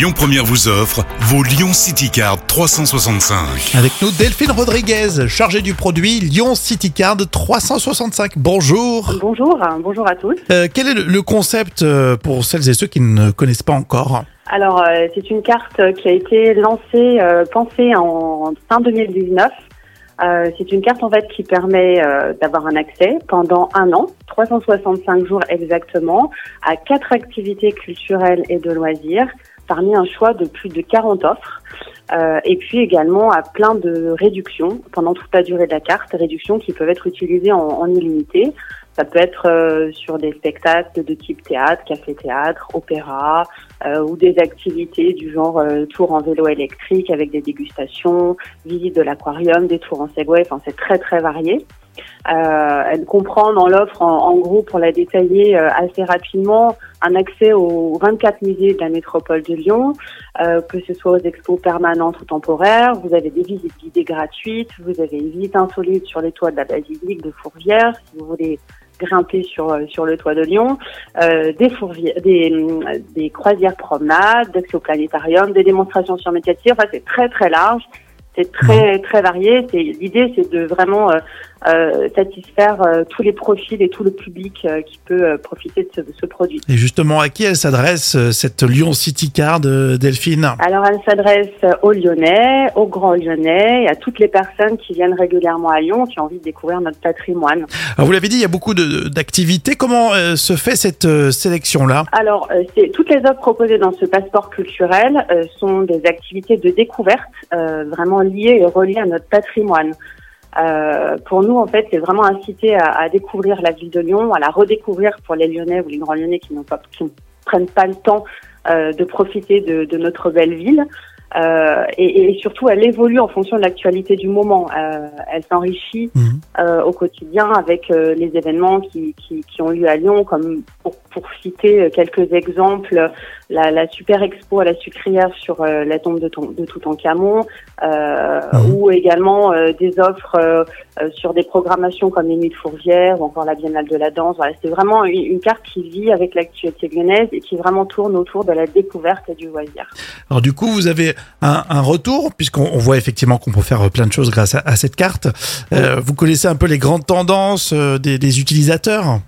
Lyon Première vous offre vos Lyon City Card 365. Avec nous, Delphine Rodriguez, chargée du produit Lyon City Card 365. Bonjour. Bonjour, bonjour à tous. Euh, quel est le- concept euh, pour celles et ceux qui ne connaissent pas encore? Alors, euh, c'est une carte qui a été lancée, pensée en fin 2019. Euh, c'est une carte en fait qui permet euh, d'avoir un accès pendant un an, 365 jours exactement, à quatre activités culturelles et de loisirs, parmi un choix de plus de 40 offres. Euh, et puis également à plein de réductions pendant toute la durée de la carte, réductions qui peuvent être utilisées en, illimité. Ça peut être euh, sur des spectacles de type théâtre, café-théâtre, opéra, euh, ou des activités du genre euh, tour en vélo électrique avec des dégustations, visite de l'aquarium, des tours en Segway. Enfin, c'est très très varié. Euh, elle comprend dans l'offre, en, en gros, pour la détailler assez rapidement, un accès aux 24 musées de la métropole de Lyon, euh, que ce soit aux expos permanentes ou temporaires. Vous avez des visites guidées gratuites, vous avez une visite insolite sur les toits de la basilique de Fourvière, si vous voulez grimper sur euh, sur le toit de Lyon, euh, des, des hum, des croisières promenades, d'accès au planétarium, des démonstrations sur métier. Enfin, c'est très très large. C'est très très varié. C'est l'idée, c'est de vraiment euh, euh, satisfaire euh, tous les profils et tout le public euh, qui peut profiter de ce, de ce produit. Et justement, à qui elle s'adresse cette Lyon City Card, Delphine? Alors, elle s'adresse aux Lyonnais, aux Grands Lyonnais et à toutes les personnes qui viennent régulièrement à Lyon, qui ont envie de découvrir notre patrimoine. Alors, Vous l'avez dit, il y a beaucoup d'activités. Comment se fait cette sélection-là? Alors, c'est toutes les offres proposées dans ce passeport culturel sont des activités de découverte vraiment liées et reliées à notre patrimoine. Euh, pour nous, en fait, c'est vraiment inciter à, à découvrir la ville de Lyon, à la redécouvrir pour les Lyonnais ou les grands Lyonnais qui ne prennent pas le temps euh, de profiter de, de notre belle ville. Euh, et, et surtout, elle évolue en fonction de l'actualité du moment. Elle s'enrichit Mhm. au quotidien avec les événements qui, qui, qui ont lieu à Lyon, comme pour, pour citer euh, quelques exemples, la, la super expo à la sucrière sur euh, la tombe de, Ton- de Toutankhamon, euh, Mhm. ou également euh, des offres euh, sur des programmations comme les Nuits de Fourvière ou encore la Biennale de la danse. Voilà, c'est vraiment une, une carte qui vit avec l'actualité lyonnaise et qui vraiment tourne autour de la découverte et du loisir. Alors du coup, vous avez un, un retour, puisqu'on on voit effectivement qu'on peut faire plein de choses grâce à, à cette carte. Euh, vous connaissez un peu les grandes tendances des, des utilisateurs?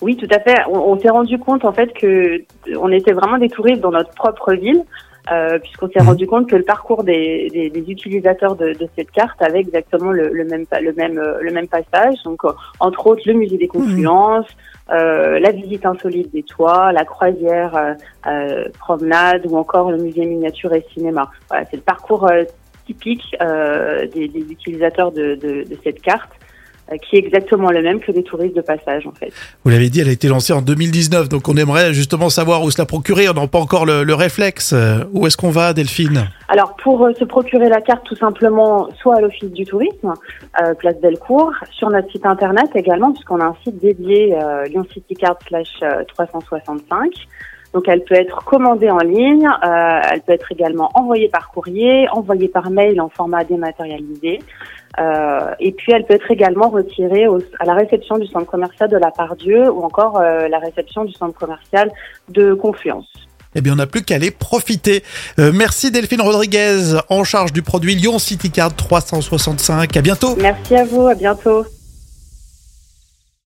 Oui, tout à fait. On, on s'est rendu compte en fait que on était vraiment des touristes dans notre propre ville, euh, puisqu'on s'est Mhm. rendu compte que le parcours des, des, des utilisateurs de, de cette carte avait exactement le, le même le même euh, le même passage. Donc, euh, entre autres, le musée des confluences, euh, la visite insolite des toits, la croisière euh, euh, promenade ou encore le musée miniature et cinéma. Voilà, c'est le parcours euh, typique euh, des, des utilisateurs de, de, de cette carte qui est exactement le même que des touristes de passage en fait. Vous l'avez dit, elle a été lancée en 2019, donc on aimerait justement savoir où se la procurer. On n'a pas encore le, le réflexe. Euh, Où est-ce qu'on va, Delphine? Alors pour euh, se procurer la carte tout simplement soit à l'office du tourisme, euh, place Bellecour, sur notre site internet également puisqu'on a un site dédié euh, Lyon City Card slash euh, 365. Donc elle peut être commandée en ligne, euh, elle peut être également envoyée par courrier, envoyée par mail en format dématérialisé. Euh, et puis elle peut être également retirée au- à la réception du centre commercial de la Pardieu ou encore euh, la réception du centre commercial de Confluence. Eh bien, on n'a plus qu'à aller profiter. Euh, merci Delphine Rodriguez, en charge du produit Lyon City Card 365. À bientôt. Merci à vous, à bientôt.